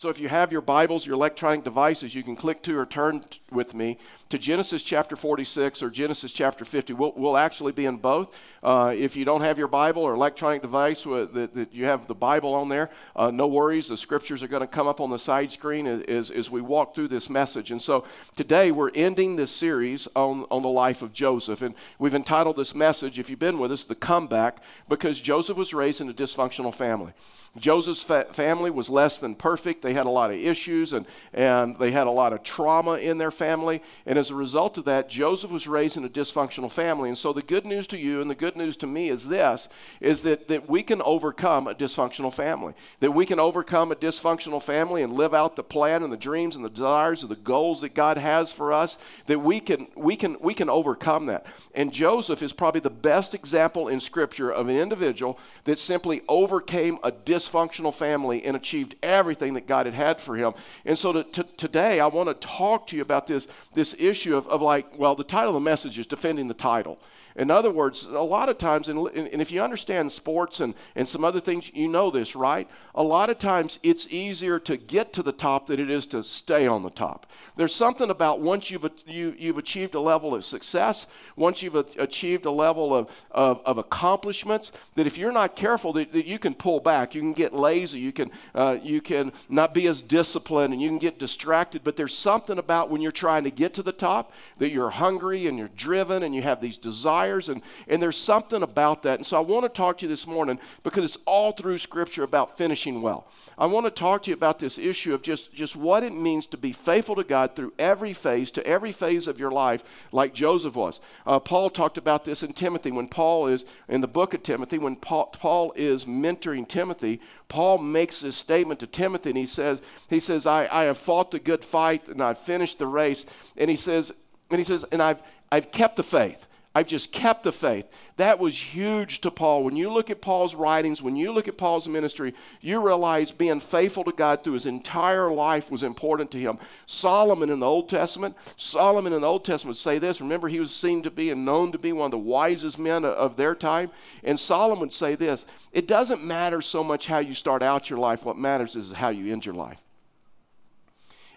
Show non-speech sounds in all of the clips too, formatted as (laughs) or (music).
So if you have your Bibles, your electronic devices, you can click to or turn with me to Genesis chapter 46 or Genesis chapter 50. We'll, we'll actually be in both. Uh, if you don't have your Bible or electronic device that, that you have the Bible on there, uh, no worries. The scriptures are going to come up on the side screen as, as we walk through this message. And so today we're ending this series on, on the life of Joseph. And we've entitled this message, if you've been with us, The Comeback, because Joseph was raised in a dysfunctional family. Joseph's fa- family was less than perfect. They had a lot of issues and, and they had a lot of trauma in their family. And as a result of that, Joseph was raised in a dysfunctional family. And so the good news to you and the good news to me is this is that, that we can overcome a dysfunctional family. That we can overcome a dysfunctional family and live out the plan and the dreams and the desires and the goals that God has for us. That we can we can we can overcome that. And Joseph is probably the best example in scripture of an individual that simply overcame a dysfunctional dysfunctional family and achieved everything that God had had for him. And so to, to, today, I want to talk to you about this, this issue of, of like, well, the title of the message is Defending the Title. In other words, a lot of times, and, and if you understand sports and, and some other things, you know this, right? A lot of times it's easier to get to the top than it is to stay on the top. There's something about once you've, you, you've achieved a level of success, once you've achieved a level of, of, of accomplishments, that if you're not careful, that, that, you can pull back. You can get lazy. You can, uh, you can not be as disciplined and you can get distracted. But there's something about when you're trying to get to the top that you're hungry and you're driven and you have these desires desires, and, and there's something about that. And so I want to talk to you this morning because it's all through Scripture about finishing well. I want to talk to you about this issue of just, just what it means to be faithful to God through every phase, to every phase of your life, like Joseph was. Uh, Paul talked about this in Timothy when Paul is, in the book of Timothy, when Paul, Paul is mentoring Timothy, Paul makes this statement to Timothy, and he says, he says, I, I have fought the good fight and I've finished the race. And he says, and he says, and I've I've kept the faith. I've just kept the faith. That was huge to Paul. When you look at Paul's writings, when you look at Paul's ministry, you realize being faithful to God through his entire life was important to him. Solomon in the Old Testament, Solomon in the Old Testament would say this. Remember, he was seen to be and known to be one of the wisest men of their time. And Solomon would say this It doesn't matter so much how you start out your life, what matters is how you end your life.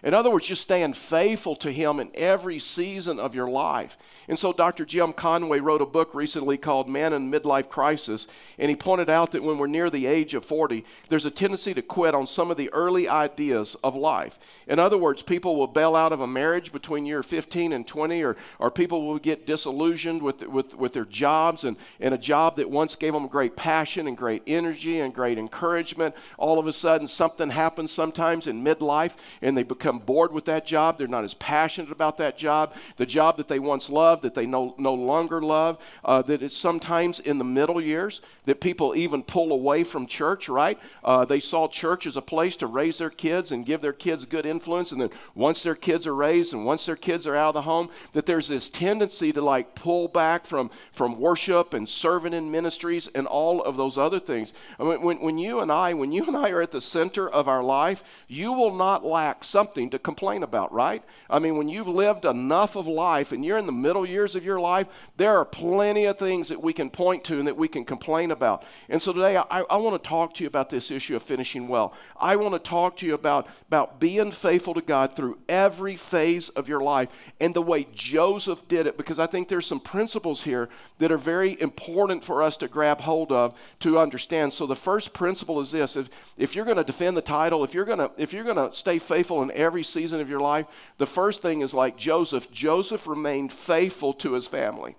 In other words, just staying faithful to Him in every season of your life. And so, Dr. Jim Conway wrote a book recently called Man in Midlife Crisis, and he pointed out that when we're near the age of 40, there's a tendency to quit on some of the early ideas of life. In other words, people will bail out of a marriage between year 15 and 20, or, or people will get disillusioned with, with, with their jobs and, and a job that once gave them great passion and great energy and great encouragement. All of a sudden, something happens sometimes in midlife, and they become become bored with that job. They're not as passionate about that job. The job that they once loved, that they no, no longer love. Uh, that it's sometimes in the middle years that people even pull away from church, right? Uh, they saw church as a place to raise their kids and give their kids good influence. And then once their kids are raised and once their kids are out of the home, that there's this tendency to like pull back from, from worship and serving in ministries and all of those other things. I mean, when, when you and I, when you and I are at the center of our life, you will not lack something something to complain about, right? I mean, when you've lived enough of life and you're in the middle years of your life, there are plenty of things that we can point to and that we can complain about. And so today, I, I want to talk to you about this issue of finishing well. I want to talk to you about, about being faithful to God through every phase of your life and the way Joseph did it, because I think there's some principles here that are very important for us to grab hold of to understand. So the first principle is this if, if you're going to defend the title, if you're going to if you're going to stay faithful in every every season of your life, the first thing is like Joseph. Joseph remained faithful to his family.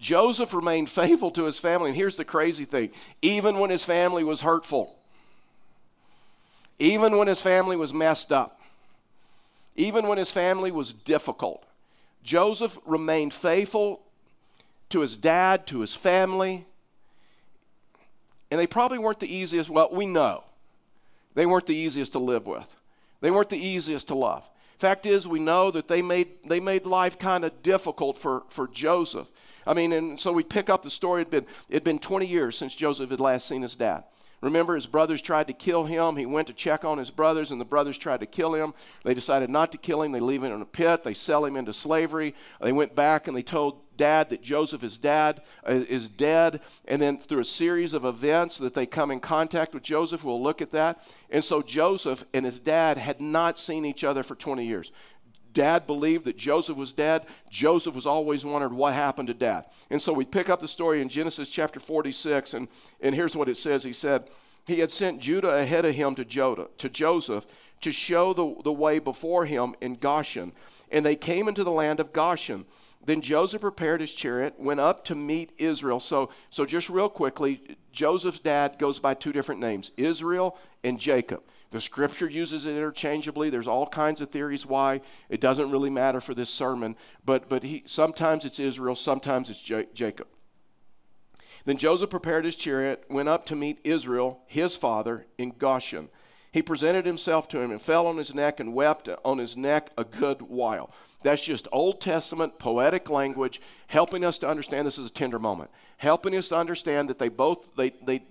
Joseph remained faithful to his family. And here's the crazy thing even when his family was hurtful, even when his family was messed up, even when his family was difficult, Joseph remained faithful to his dad, to his family. And they probably weren't the easiest, well, we know. They weren't the easiest to live with. They weren't the easiest to love. Fact is, we know that they made, they made life kind of difficult for, for Joseph. I mean, and so we pick up the story. It'd been, it'd been 20 years since Joseph had last seen his dad. Remember, his brothers tried to kill him. He went to check on his brothers, and the brothers tried to kill him. They decided not to kill him. They leave him in a pit. They sell him into slavery. They went back and they told dad that Joseph is dad uh, is dead, and then through a series of events that they come in contact with Joseph. We'll look at that. And so Joseph and his dad had not seen each other for 20 years. Dad believed that Joseph was dead. Joseph was always wondered what happened to dad. And so we pick up the story in Genesis chapter 46, and, and here's what it says. He said, He had sent Judah ahead of him to, Jodah, to Joseph to show the, the way before him in Goshen. And they came into the land of Goshen. Then Joseph prepared his chariot, went up to meet Israel. So, so just real quickly, Joseph's dad goes by two different names Israel and Jacob. The scripture uses it interchangeably. There's all kinds of theories why. It doesn't really matter for this sermon, but, but he, sometimes it's Israel, sometimes it's J- Jacob. Then Joseph prepared his chariot, went up to meet Israel, his father, in Goshen. He presented himself to him and fell on his neck and wept on his neck a good while. That's just Old Testament poetic language helping us to understand this is a tender moment, helping us to understand that they both, they, they,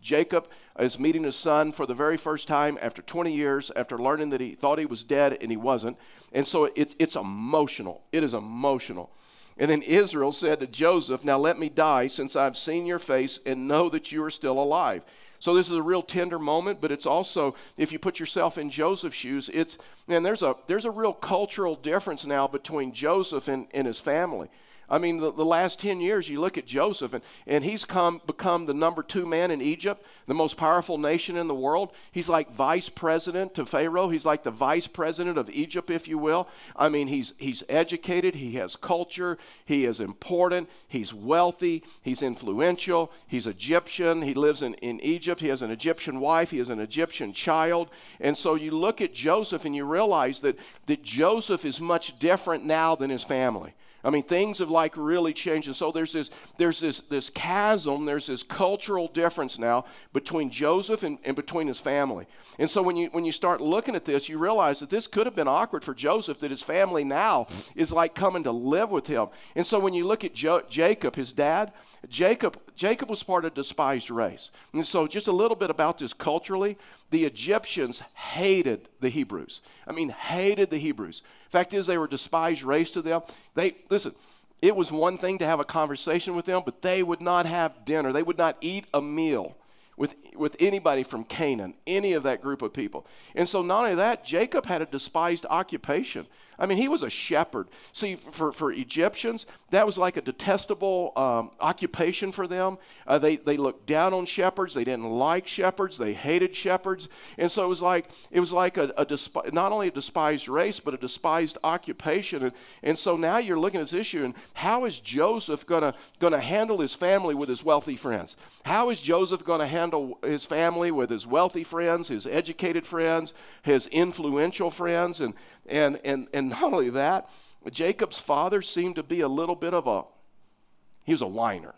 Jacob is meeting his son for the very first time after 20 years, after learning that he thought he was dead and he wasn't. And so it's, it's emotional. It is emotional. And then Israel said to Joseph, Now let me die, since I've seen your face and know that you are still alive. So this is a real tender moment, but it's also, if you put yourself in Joseph's shoes, it's, and there's a, there's a real cultural difference now between Joseph and, and his family. I mean, the, the, last 10 years, you look at Joseph, and, and he's come, become the number two man in Egypt, the most powerful nation in the world. He's like vice president to Pharaoh. He's like the vice president of Egypt, if you will. I mean, he's, he's educated, he has culture, he is important, he's wealthy, he's influential, he's Egyptian, he lives in, in Egypt, he has an Egyptian wife, he has an Egyptian child. And so you look at Joseph and you realize that, that Joseph is much different now than his family. I mean, things have like really changed. And so there's this, there's this, this chasm, there's this cultural difference now between Joseph and, and between his family. And so when you, when you start looking at this, you realize that this could have been awkward for Joseph, that his family now is like coming to live with him. And so when you look at jo- Jacob, his dad, Jacob, Jacob was part of a despised race. And so just a little bit about this culturally, the Egyptians hated the Hebrews. I mean, hated the Hebrews. Fact is, they were despised race to them. They listen. It was one thing to have a conversation with them, but they would not have dinner. They would not eat a meal with, with anybody from Canaan, any of that group of people. And so, not only that, Jacob had a despised occupation. I mean, he was a shepherd. See, for, for Egyptians, that was like a detestable um, occupation for them. Uh, they, they looked down on shepherds. They didn't like shepherds. They hated shepherds. And so it was like, it was like a, a despi- not only a despised race, but a despised occupation. And, and so now you're looking at this issue, and how is Joseph going to handle his family with his wealthy friends? How is Joseph going to handle his family with his wealthy friends, his educated friends, his influential friends? And and, and, and not only that, Jacob's father seemed to be a little bit of a, he was a whiner.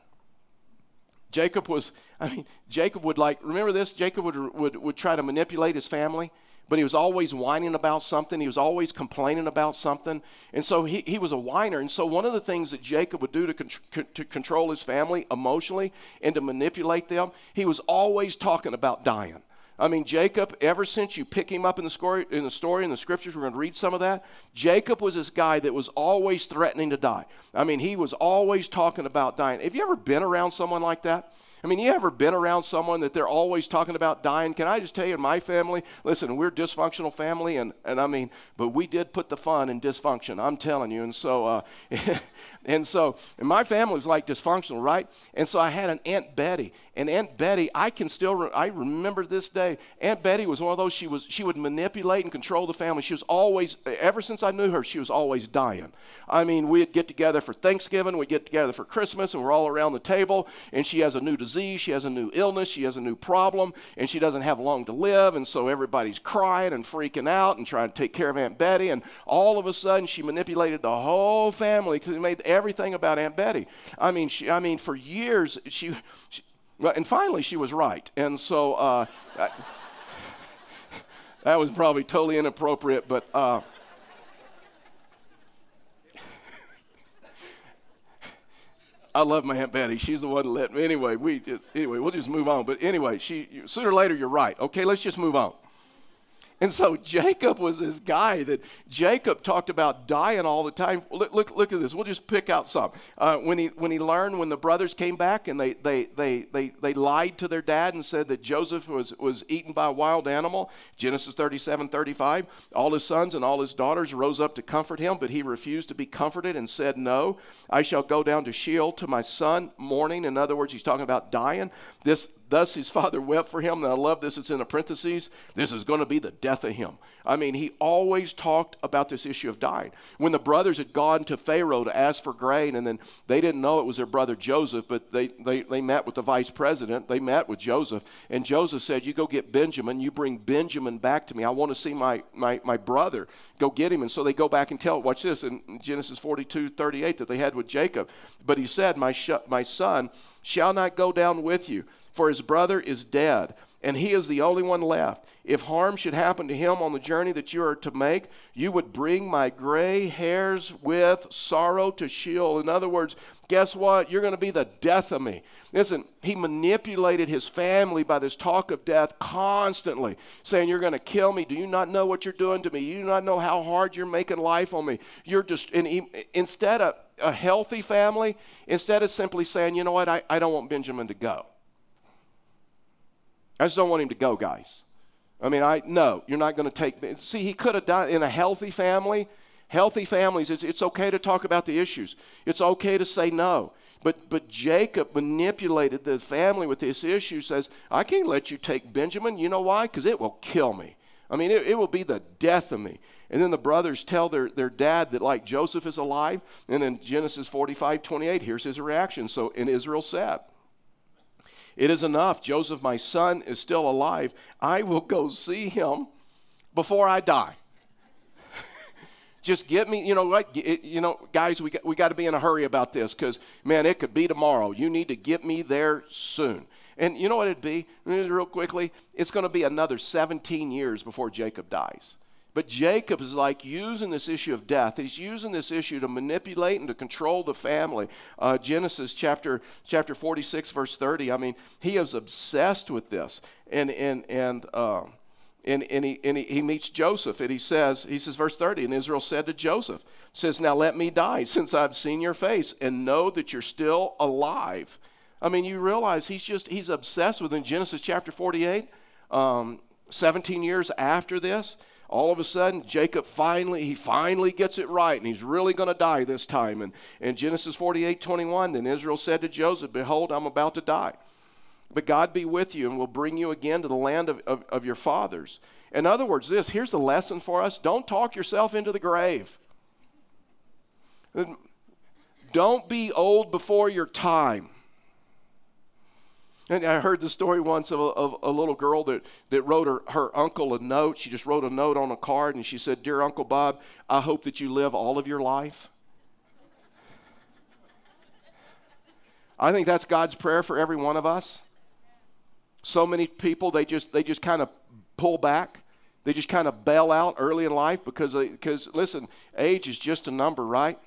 Jacob was, I mean, Jacob would like, remember this? Jacob would, would, would try to manipulate his family, but he was always whining about something. He was always complaining about something. And so he, he was a whiner. And so one of the things that Jacob would do to, con- to control his family emotionally and to manipulate them, he was always talking about dying. I mean, Jacob, ever since you pick him up in the story, in the story in the scriptures, we're going to read some of that. Jacob was this guy that was always threatening to die. I mean, he was always talking about dying. Have you ever been around someone like that? I mean, you ever been around someone that they're always talking about dying? Can I just tell you, in my family, listen, we're dysfunctional family, and, and I mean, but we did put the fun in dysfunction, I'm telling you. And so, uh, (laughs) and so, and my family was like dysfunctional, right? And so I had an Aunt Betty, and Aunt Betty, I can still, re- I remember this day. Aunt Betty was one of those, she was, she would manipulate and control the family. She was always, ever since I knew her, she was always dying. I mean, we'd get together for Thanksgiving, we'd get together for Christmas, and we're all around the table, and she has a new disease, she has a new illness, she has a new problem, and she doesn't have long to live. And so everybody's crying and freaking out and trying to take care of Aunt Betty. And all of a sudden, she manipulated the whole family because it made everything about Aunt Betty. I mean, she, I mean, for years, she, she and finally, she was right. And so uh, that was probably totally inappropriate, but. Uh, I love my Aunt Betty. She's the one that let me. Anyway, we just, anyway, we'll just move on. But anyway, she sooner or later you're right. Okay, let's just move on. And so Jacob was this guy that Jacob talked about dying all the time. Look, look, look at this. We'll just pick out some. Uh, when, he, when he learned when the brothers came back and they, they, they, they, they lied to their dad and said that Joseph was, was eaten by a wild animal, Genesis 37 35, all his sons and all his daughters rose up to comfort him, but he refused to be comforted and said, No, I shall go down to Sheol to my son, mourning. In other words, he's talking about dying. This, Thus his father wept for him. And I love this, it's in the parentheses. This is going to be the death of him. I mean, he always talked about this issue of dying. When the brothers had gone to Pharaoh to ask for grain, and then they didn't know it was their brother Joseph, but they, they, they met with the vice president. They met with Joseph. And Joseph said, You go get Benjamin. You bring Benjamin back to me. I want to see my, my, my brother. Go get him. And so they go back and tell, watch this in Genesis 42 38 that they had with Jacob. But he said, My, sh- my son shall not go down with you for his brother is dead, and he is the only one left. If harm should happen to him on the journey that you are to make, you would bring my gray hairs with sorrow to Sheol. In other words, guess what? You're going to be the death of me. Listen, he manipulated his family by this talk of death constantly, saying, You're going to kill me. Do you not know what you're doing to me? You do not know how hard you're making life on me. You're just, and he, instead of a healthy family, instead of simply saying, You know what? I, I don't want Benjamin to go. I just don't want him to go, guys. I mean, I no, you're not going to take. See, he could have died in a healthy family. Healthy families, it's, it's okay to talk about the issues. It's okay to say no. But but Jacob manipulated the family with this issue. Says, I can't let you take Benjamin. You know why? Because it will kill me. I mean, it, it will be the death of me. And then the brothers tell their, their dad that, like, Joseph is alive. And then Genesis 45, 28, here's his reaction. So, in Israel said, it is enough. Joseph, my son, is still alive. I will go see him before I die. (laughs) Just get me, you know what, you know, guys, we got, we got to be in a hurry about this because, man, it could be tomorrow. You need to get me there soon. And you know what it'd be? Real quickly, it's going to be another 17 years before Jacob dies. But Jacob is like using this issue of death. He's using this issue to manipulate and to control the family. Uh, Genesis chapter chapter 46 verse 30. I mean, he is obsessed with this. And and and. Uh, and, and, he, and he, he meets Joseph, and he says, he says, verse 30, and Israel said to Joseph, says, Now let me die, since I've seen your face, and know that you're still alive. I mean, you realize he's just, he's obsessed with in Genesis chapter 48, um, 17 years after this all of a sudden jacob finally he finally gets it right and he's really going to die this time. And in genesis 48 21 then israel said to joseph behold i'm about to die but god be with you and will bring you again to the land of, of, of your fathers. In other words this here's the lesson for us. Don't talk yourself into the grave. Don't be old before your time and I heard the story once of a, of a, little girl that, that wrote her, her uncle a note. She just wrote a note on a card and she said, Dear Uncle Bob, I hope that you live all of your life. I think that's God's prayer for every one of us. So many people, they just, they just kind of pull back. They just kind of bail out early in life because, they, because, listen, age is just a number, right?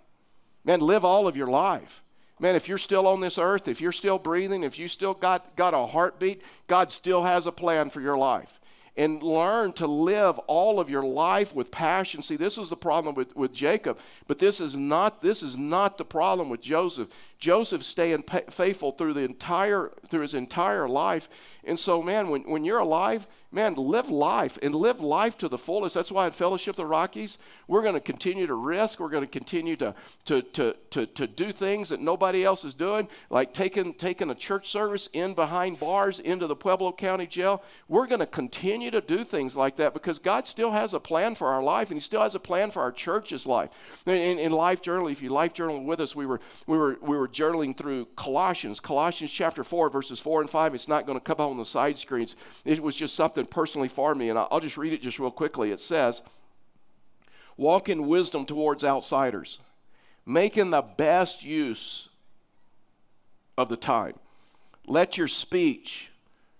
Man, live all of your life. Man, if you're still on this earth, if you're still breathing, if you still got, got a heartbeat, God still has a plan for your life. And learn to live all of your life with passion. See, this is the problem with, with Jacob, but this is not this is not the problem with Joseph. Joseph staying faithful through the entire through his entire life. And so, man, when, when you're alive, man, live life and live life to the fullest. That's why in Fellowship of the Rockies, we're going to continue to risk. We're going to continue to, to, to, to, do things that nobody else is doing, like taking, taking a church service in behind bars into the Pueblo County Jail. We're going to continue to do things like that because God still has a plan for our life and He still has a plan for our church's life. In, in Life Journal, if you Life Journal with us, we were, we were, we were journaling through Colossians, Colossians chapter 4, verses 4 and 5. It's not going to come on the side screens. It was just something personally for me, and I'll just read it just real quickly. It says, Walk in wisdom towards outsiders, making the best use of the time. Let your speech,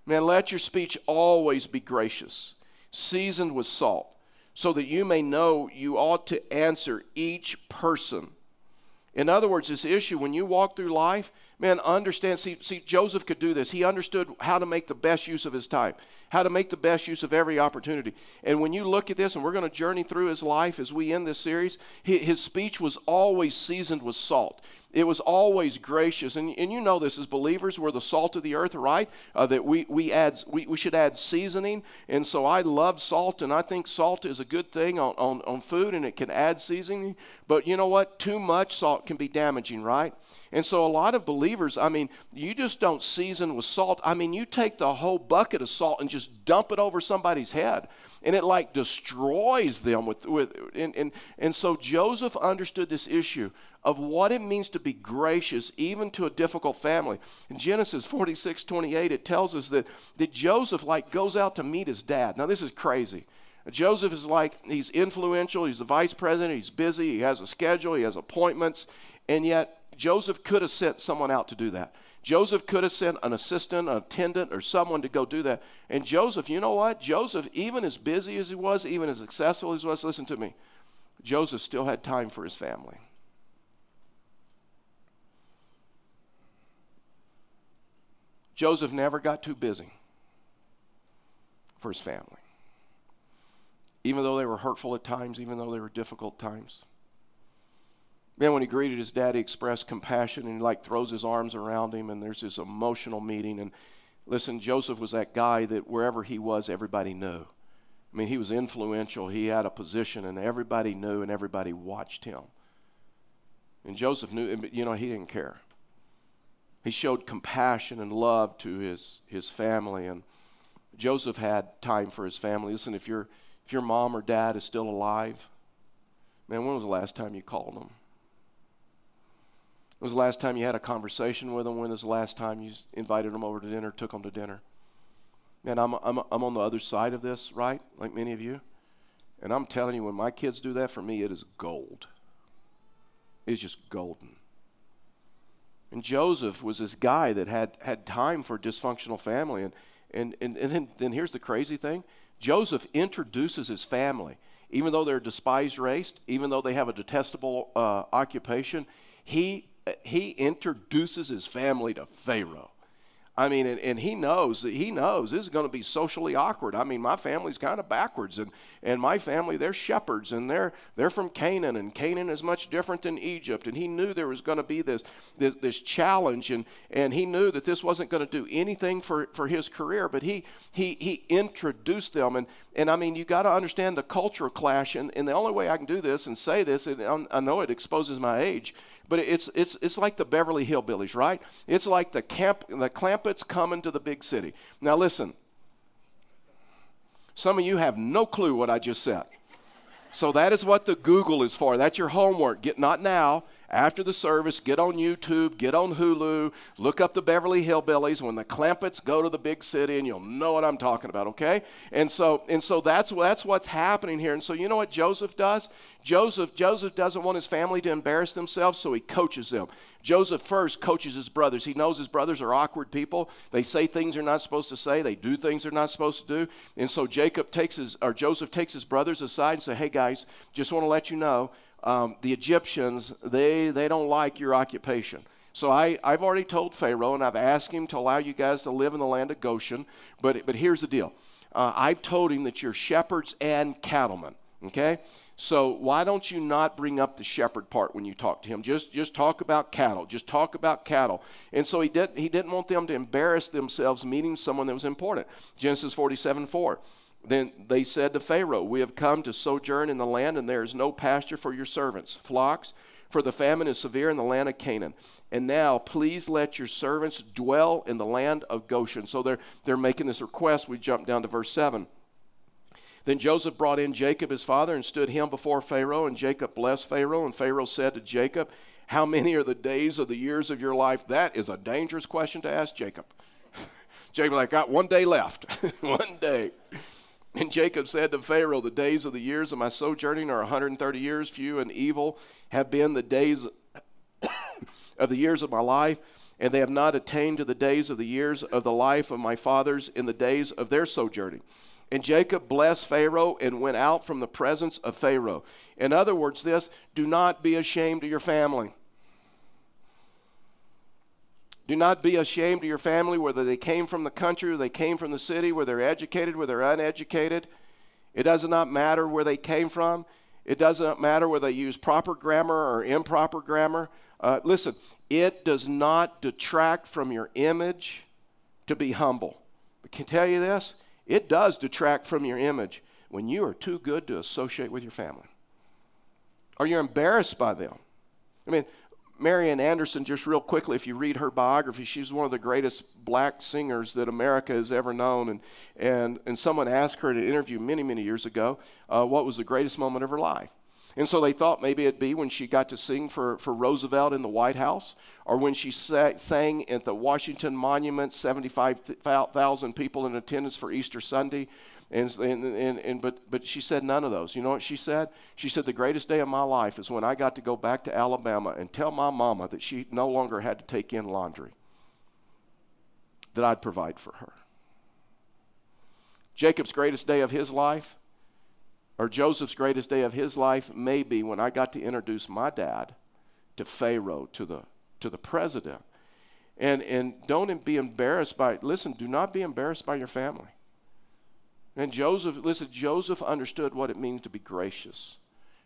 man, let your speech always be gracious, seasoned with salt, so that you may know you ought to answer each person In other words, this issue, when you walk through life, man, understand. See, see, Joseph could do this. He understood how to make the best use of his time, how to make the best use of every opportunity. And when you look at this, and we're going to journey through his life as we end this series, his speech was always seasoned with salt. It was always gracious. And, and you know this as believers, we're the salt of the earth, right? Uh, that we, we, add, we, we should add seasoning. And so I love salt, and I think salt is a good thing on, on, on food, and it can add seasoning. But you know what? Too much salt can be damaging, right? And so a lot of believers, I mean, you just don't season with salt. I mean, you take the whole bucket of salt and just dump it over somebody's head and it like destroys them with, with and, and, and so joseph understood this issue of what it means to be gracious even to a difficult family. In genesis 46 28 it tells us that, that joseph like goes out to meet his dad. Now this is crazy. Joseph is like he's influential he's the vice president he's busy he has a schedule he has appointments and yet joseph could have sent someone out to do that Joseph could have sent an assistant, an attendant, or someone to go do that. And Joseph, you know what? Joseph, even as busy as he was, even as successful as he was, listen to me, Joseph still had time for his family. Joseph never got too busy for his family. Even though they were hurtful at times, even though they were difficult times. Man, when he greeted his dad, he expressed compassion and he like throws his arms around him, and there's this emotional meeting. And listen, Joseph was that guy that wherever he was, everybody knew. I mean, he was influential. He had a position, and everybody knew, and everybody watched him. And Joseph knew, you know, he didn't care. He showed compassion and love to his, his family, and Joseph had time for his family. Listen, if, your if your mom or dad is still alive, man, when was the last time you called them? When was the last time you had a conversation with them? When was the last time you invited them over to dinner, took them to dinner? Man, I'm, I'm, I'm on the other side of this, right? Like many of you. And I'm telling you, when my kids do that for me, it is gold. It's just golden. And Joseph was this guy that had, had time for dysfunctional family. And, and, and, and then, then here's the crazy thing Joseph introduces his family. Even though they're a despised race, even though they have a detestable uh, occupation, he he introduces his family to Pharaoh. I mean, and, and he knows that he knows this is going to be socially awkward. I mean, my family's kind of backwards, and, and my family, they're shepherds, and they're, they're from Canaan, and Canaan is much different than Egypt. And he knew there was going to be this, this, this challenge, and, and he knew that this wasn't going to do anything for, for his career, but he, he, he introduced them. And, and I mean, you got to understand the cultural clash, and, and the only way I can do this and say this, and I know it exposes my age, but it's, it's, it's like the Beverly Hillbillies, right? It's like the, camp, the Clampetts coming to the big city. Now, listen, some of you have no clue what I just said. So that is what the Google is for. That's your homework. Get not now after the service, get on YouTube, get on Hulu, look up the Beverly Hillbillies when the Clampetts go to the big city, and you'll know what I'm talking about, okay? And so, and so that's, that's what's happening here. And so, you know what Joseph does? Joseph, Joseph doesn't want his family to embarrass themselves, so he coaches them. Joseph first coaches his brothers. He knows his brothers are awkward people. They say things they're not supposed to say. They do things they're not supposed to do. And so Jacob takes his, or Joseph takes his brothers aside and say, "Hey guys, just want to let you know um, the Egyptians, they, they don't like your occupation. So I, I've already told Pharaoh, and I've asked him to allow you guys to live in the land of Goshen. But, but here's the deal uh, I've told him that you're shepherds and cattlemen. Okay? So why don't you not bring up the shepherd part when you talk to him? Just, just talk about cattle. Just talk about cattle. And so he, did, he didn't want them to embarrass themselves meeting someone that was important. Genesis 47 4. Then they said to Pharaoh, We have come to sojourn in the land, and there is no pasture for your servants, flocks, for the famine is severe in the land of Canaan. And now, please let your servants dwell in the land of Goshen. So they're, they're making this request. We jump down to verse 7. Then Joseph brought in Jacob his father and stood him before Pharaoh, and Jacob blessed Pharaoh. And Pharaoh said to Jacob, How many are the days of the years of your life? That is a dangerous question to ask Jacob. (laughs) Jacob, I got one day left. (laughs) one day. And Jacob said to Pharaoh, The days of the years of my sojourning are 130 years. Few and evil have been the days (coughs) of the years of my life, and they have not attained to the days of the years of the life of my fathers in the days of their sojourning. And Jacob blessed Pharaoh and went out from the presence of Pharaoh. In other words, this do not be ashamed of your family. Do not be ashamed of your family, whether they came from the country or they came from the city, whether they're educated, whether they're uneducated. It does not matter where they came from. It doesn't matter whether they use proper grammar or improper grammar. Uh, listen, it does not detract from your image to be humble. But can tell you this? It does detract from your image when you are too good to associate with your family. Or you're embarrassed by them. I mean, Marian Anderson, just real quickly, if you read her biography, she's one of the greatest black singers that America has ever known. And, and, and someone asked her to interview many, many years ago uh, what was the greatest moment of her life. And so they thought maybe it'd be when she got to sing for, for Roosevelt in the White House, or when she sa- sang at the Washington Monument, 75,000 people in attendance for Easter Sunday, and, and, and, and, but, but she said none of those. You know what she said? She said, The greatest day of my life is when I got to go back to Alabama and tell my mama that she no longer had to take in laundry, that I'd provide for her. Jacob's greatest day of his life, or Joseph's greatest day of his life, may be when I got to introduce my dad to Pharaoh, to the, to the president. And, and don't be embarrassed by, listen, do not be embarrassed by your family. And Joseph, listen, Joseph understood what it means to be gracious,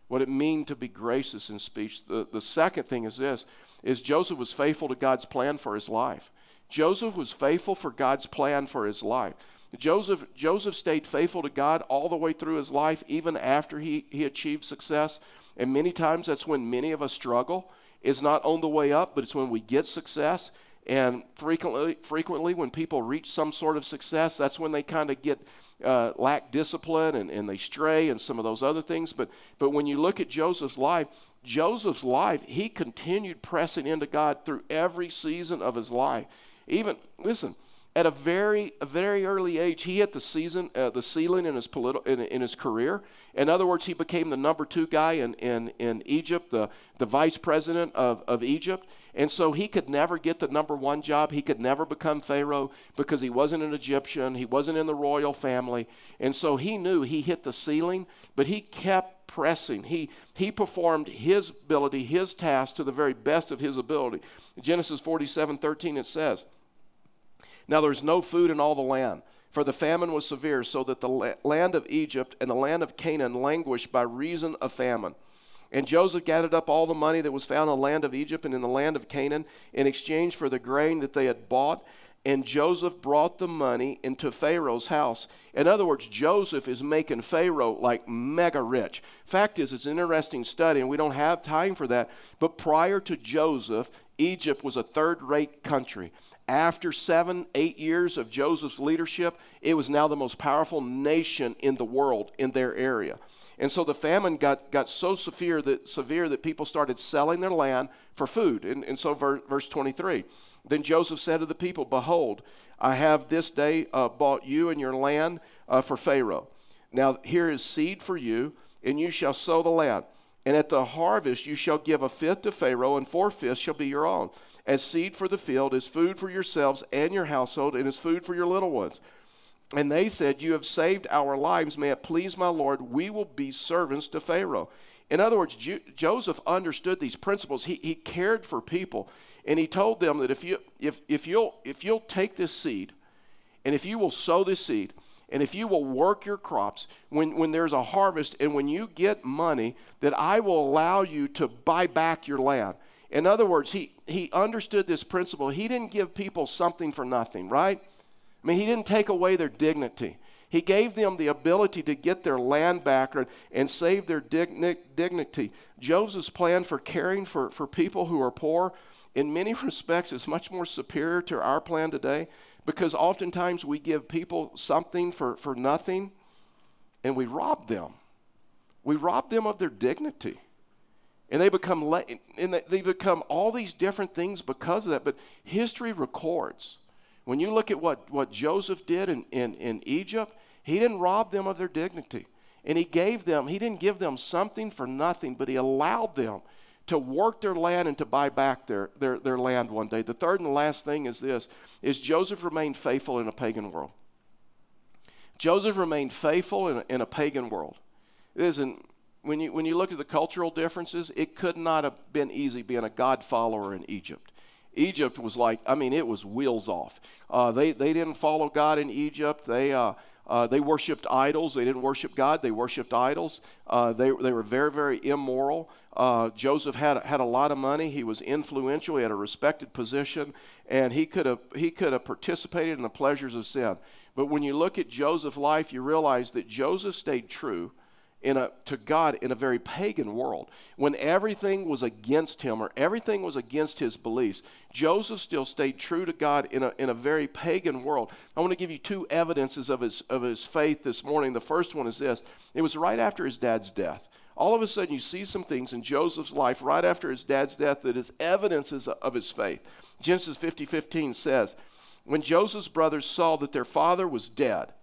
what it means to be gracious in speech. The, the second thing is this, is Joseph was faithful to God's plan for his life. Joseph was faithful for God's plan for his life. Joseph, Joseph stayed faithful to God all the way through his life, even after he, he achieved success. And many times that's when many of us struggle. Is not on the way up, but it's when we get success. And frequently, frequently when people reach some sort of success, that's when they kind of get uh, lack discipline and, and they stray and some of those other things. But, but when you look at Joseph's life, Joseph's life, he continued pressing into God through every season of his life. Even, listen, at a very, a very early age, he hit the season, uh, the ceiling in his political, in, in, his career. In other words, he became the number two guy in, in, in Egypt, the, the vice president of, of Egypt. And so he could never get the number one job. He could never become Pharaoh because he wasn't an Egyptian. He wasn't in the royal family. And so he knew he hit the ceiling, but he kept pressing. He, he performed his ability, his task to the very best of his ability. Genesis 47 13, it says, Now there's no food in all the land. For the famine was severe, so that the land of Egypt and the land of Canaan languished by reason of famine. And Joseph gathered up all the money that was found in the land of Egypt and in the land of Canaan in exchange for the grain that they had bought. And Joseph brought the money into Pharaoh's house. In other words, Joseph is making Pharaoh like mega rich. Fact is, it's an interesting study, and we don't have time for that. But prior to Joseph, Egypt was a third rate country. After seven, eight years of Joseph's leadership, it was now the most powerful nation in the world in their area. And so the famine got, got so severe that, severe that people started selling their land for food. And, and so, ver, verse 23 Then Joseph said to the people, Behold, I have this day uh, bought you and your land uh, for Pharaoh. Now here is seed for you, and you shall sow the land. And at the harvest you shall give a fifth to Pharaoh, and four fifths shall be your own, as seed for the field, as food for yourselves and your household, and as food for your little ones. And they said, You have saved our lives. May it please my Lord, we will be servants to Pharaoh. In other words, Joseph understood these principles. He, he cared for people. And he told them that if, you, if, if, you'll, if you'll take this seed, and if you will sow this seed, and if you will work your crops, when, when there's a harvest and when you get money, that I will allow you to buy back your land. In other words, he, he understood this principle. He didn't give people something for nothing, right? I mean, he didn't take away their dignity. He gave them the ability to get their land back and save their digni- dignity. Joseph's plan for caring for, for people who are poor, in many (laughs) respects, is much more superior to our plan today because oftentimes we give people something for, for nothing and we rob them. We rob them of their dignity. And they become le- and they become all these different things because of that. But history records when you look at what, what Joseph did in, in, in Egypt, he didn't rob them of their dignity. And he gave them, he didn't give them something for nothing, but he allowed them to work their land and to buy back their, their, their land one day. The third and the last thing is this is Joseph remained faithful in a pagan world. Joseph remained faithful in a, in a pagan world. It isn't when you when you look at the cultural differences, it could not have been easy being a God follower in Egypt Egypt was like, I mean, it was wheels off. Uh, they, they didn't follow God in Egypt. They, uh, uh, they worshiped idols. They didn't worship God. They worshiped idols. Uh, they, they were very, very immoral. Uh, Joseph had, had a lot of money. He was influential. He had a respected position, and he could have he could have participated in the pleasures of sin. But when you look at Joseph's life, you realize that Joseph stayed true in a, to God in a very pagan world. When everything was against him or everything was against his beliefs, Joseph still stayed true to God in a, in a very pagan world. I want to give you two evidences of his, of his faith this morning. The first one is this it was right after his dad's death. All of a sudden, you see some things in Joseph's life right after his dad's death that is evidences of his faith. Genesis 50 15 says, When Joseph's brothers saw that their father was dead,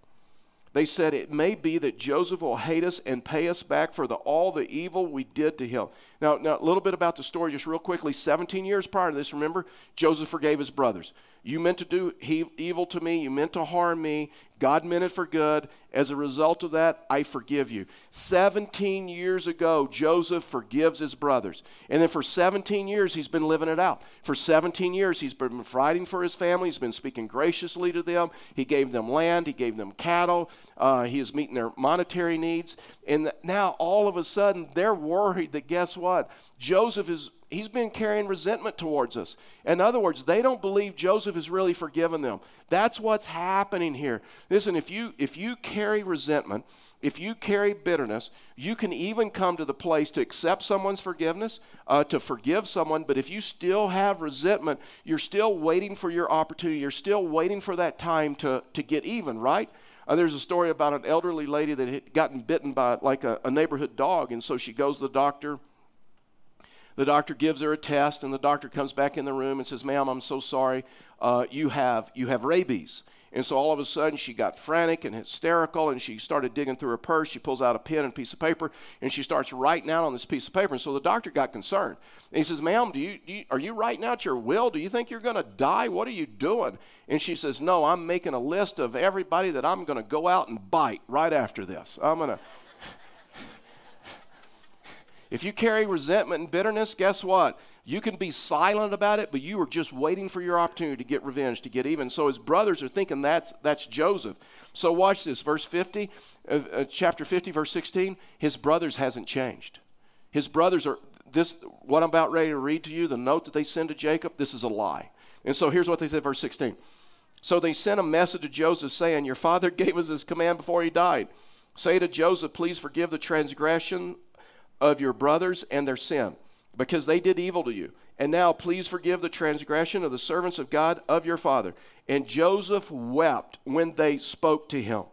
they said, It may be that Joseph will hate us and pay us back for the, all the evil we did to him. Now, now, a little bit about the story, just real quickly. 17 years prior to this, remember, Joseph forgave his brothers. You meant to do he, evil to me, you meant to harm me. God meant it for good. As a result of that, I forgive you. 17 years ago, Joseph forgives his brothers. And then for 17 years, he's been living it out. For 17 years, he's been fighting for his family. He's been speaking graciously to them. He gave them land, he gave them cattle, uh, he is meeting their monetary needs. And now, all of a sudden, they're worried that guess what? Joseph is he's been carrying resentment towards us. In other words, they don't believe Joseph has really forgiven them. That's what's happening here. Listen, if you if you carry resentment, if you carry bitterness, you can even come to the place to accept someone's forgiveness, uh, to forgive someone. But if you still have resentment, you're still waiting for your opportunity. You're still waiting for that time to, to get even, right? Uh, there's a story about an elderly lady that had gotten bitten by like a, a neighborhood dog, and so she goes to the doctor the doctor gives her a test, and the doctor comes back in the room and says, Ma'am, I'm so sorry. Uh, you, have, you have rabies. And so all of a sudden she got frantic and hysterical and she started digging through her purse. She pulls out a pen and piece of paper and she starts writing out on this piece of paper. And so the doctor got concerned. And he says, Ma'am, do you, do you, are you writing out your will? Do you think you're going to die? What are you doing? And she says, No, I'm making a list of everybody that I'm going to go out and bite right after this. I'm going to. If you carry resentment and bitterness, guess what? You can be silent about it, but you are just waiting for your opportunity to get revenge, to get even. So his brothers are thinking that's, that's Joseph. So watch this, verse 50, uh, uh, chapter 50, verse 16. His brothers hasn't changed. His brothers are, this, what I'm about ready to read to you, the note that they send to Jacob, this is a lie. And so here's what they said, verse 16. So they sent a message to Joseph saying, Your father (laughs) gave us his command before he died. Say to Joseph, Please forgive the transgression of your brothers and their sin, because they did evil to you. And now please forgive the transgression of the servants of God of your father. And Joseph wept when they spoke to him.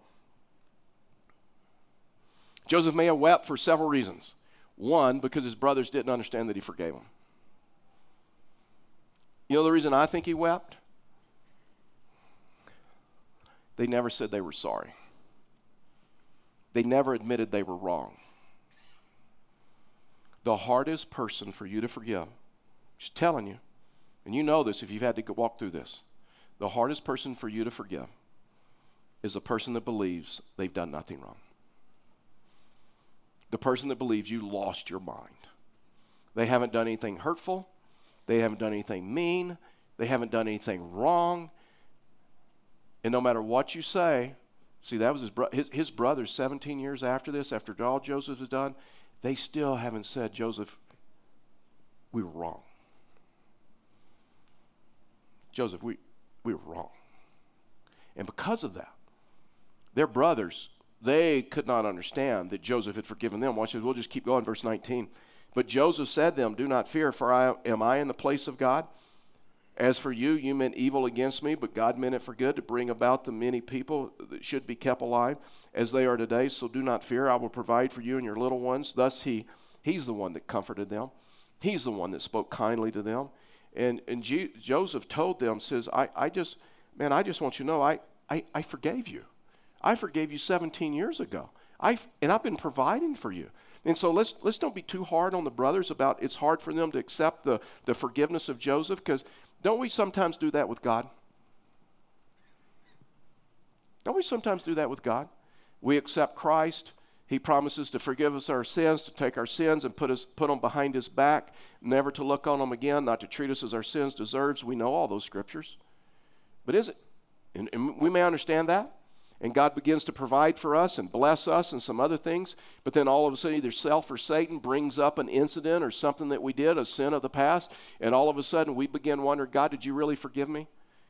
Joseph may have wept for several reasons. One, because his brothers didn't understand that he forgave them. You know the reason I think he wept? They never said they were sorry. They never admitted they were wrong the hardest person for you to forgive, just telling you, and you know this if you've had to walk through this, the hardest person for you to forgive is the person that believes they've done nothing wrong. The person that believes you lost your mind. They haven't done anything hurtful, they haven't done anything mean, they haven't done anything wrong. And no matter what you say, see, that was his, bro- his, his brothers 17 years after this, after all Joseph has done, they still haven't said, Joseph, we were wrong. Joseph, we, we were wrong. And because of that, their brothers, they could not understand that Joseph had forgiven them. Watch this, we'll just keep going, verse 19. But Joseph said to them, Do not fear, for I, am I in the place of God? As for you, you meant evil against me, but God meant it for good to bring about the many people that should be kept alive as they are today. So do not fear. I will provide for you and your little ones. Thus, he, he's the one that comforted them. He's the one that spoke kindly to them. And, and G- Joseph told them, says, I, I just, man, I just want you to know, I, I, I forgave you. I forgave you 17 years ago. I, and I've been providing for you. And so let's, let's don't be too hard on the brothers about it's hard for them to accept the, the forgiveness of Joseph because don't we sometimes do that with God? Don't we sometimes do that with God? We accept Christ, He promises to forgive us our sins, to take our sins and put, us, put them behind His back, never to look on them again, not to treat us as our sins deserves. We know all those scriptures. But is it? And, and we may understand that. And God begins to provide for us and bless us and some other things. But then all of a sudden, either self or Satan brings up an incident or something that we did, a sin of the past. And all of a sudden, we begin wondering God, did you really forgive me?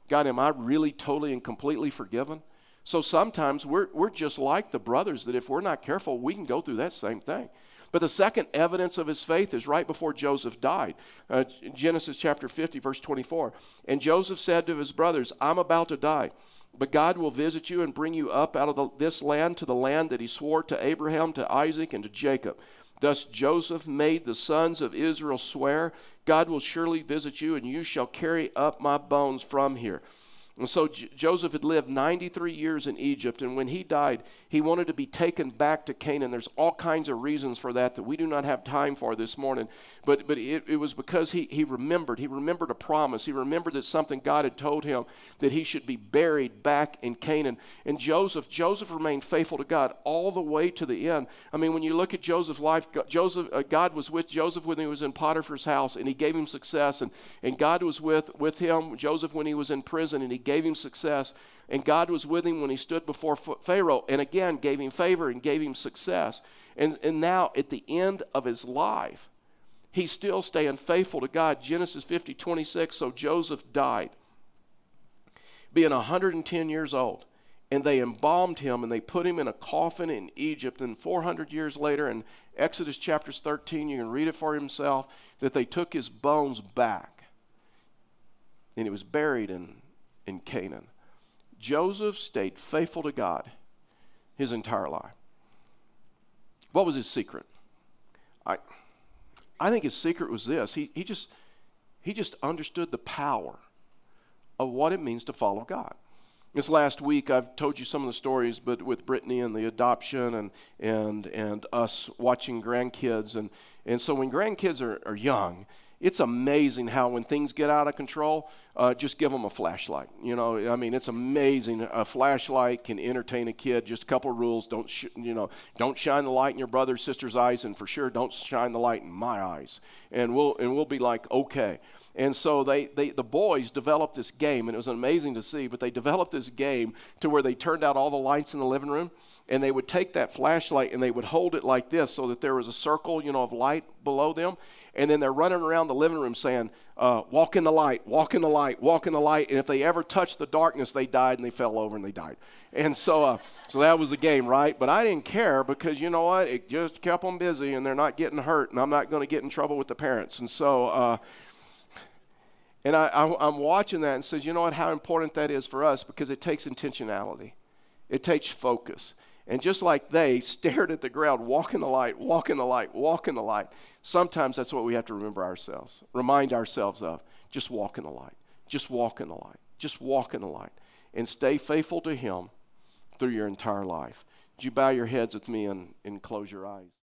God, am I really totally and completely forgiven? So sometimes we're, we're just like the brothers that if we're not careful, we can go through that same thing. But the second evidence of his faith is right before Joseph died. Uh, Genesis chapter 50, verse 24. And Joseph said to his brothers, I'm about to die, but God will visit you and bring you up out of the, this land to the land that he swore to Abraham, to Isaac, and to Jacob. Thus Joseph made the sons of Israel swear, God will surely visit you, and you shall carry up my bones from here. And so J- Joseph had lived 93 years in Egypt, and when he died, he wanted to be taken back to Canaan. There's all kinds of reasons for that that we do not have time for this morning. But, but it, it was because he, he remembered. He remembered a promise. He remembered that something God had told him that he should be buried back in Canaan. And Joseph, Joseph remained faithful to God all the way to the end. I mean, when you look at Joseph's life, Joseph, uh, God was with Joseph when he was in Potiphar's house, and he gave him success. And, and God was with, with him, Joseph, when he was in prison, and he gave him success. And God was with him when he stood before Pharaoh and again gave him favor and gave him success. And, and now, at the end of his life, he's still staying faithful to God. Genesis 50 26. So Joseph died, being 110 years old. And they embalmed him and they put him in a coffin in Egypt. And 400 years later, in Exodus chapters 13, you can read it for himself, that they took his bones back. And he was buried in in Canaan. Joseph stayed faithful to God his entire life. What was his secret? I, I think his secret was this. He, he, just, he just understood the power of what it means to follow God. This last week, I've told you some of the stories, but with Brittany and the adoption and, and, and us watching grandkids. And, and so when grandkids are, are young, it's amazing how when things get out of control, uh, just give them a flashlight. You know, I mean, it's amazing. A flashlight can entertain a kid. Just a couple of rules: don't sh- you know, don't shine the light in your brother's sister's eyes, and for sure, don't shine the light in my eyes. And we'll and we'll be like, okay. And so they, they the boys developed this game, and it was amazing to see. But they developed this game to where they turned out all the lights in the living room, and they would take that flashlight and they would hold it like this, so that there was a circle, you know, of light below them and then they're running around the living room saying, uh, Walk in the light, walk in the light, walk in the light. And if they ever touched the darkness, they died and they fell over and they died. And so, uh, so that was the game, right? But I didn't care because you know what? It just kept them busy and they're not getting hurt, and I'm not going to get in trouble with the parents. And so, uh, and I, I, I'm watching that and says, you know what? How important that is for us because it takes intentionality, it takes focus. And just like they (laughs) stared at the ground, walk in the light, walk in the light, walk in the light. Sometimes that's what we have to remember ourselves, remind ourselves of. Just walk in the light. Just walk in the light. Just walk in the light. And stay faithful to Him through your entire life. Would you bow your heads with me and, and close your eyes?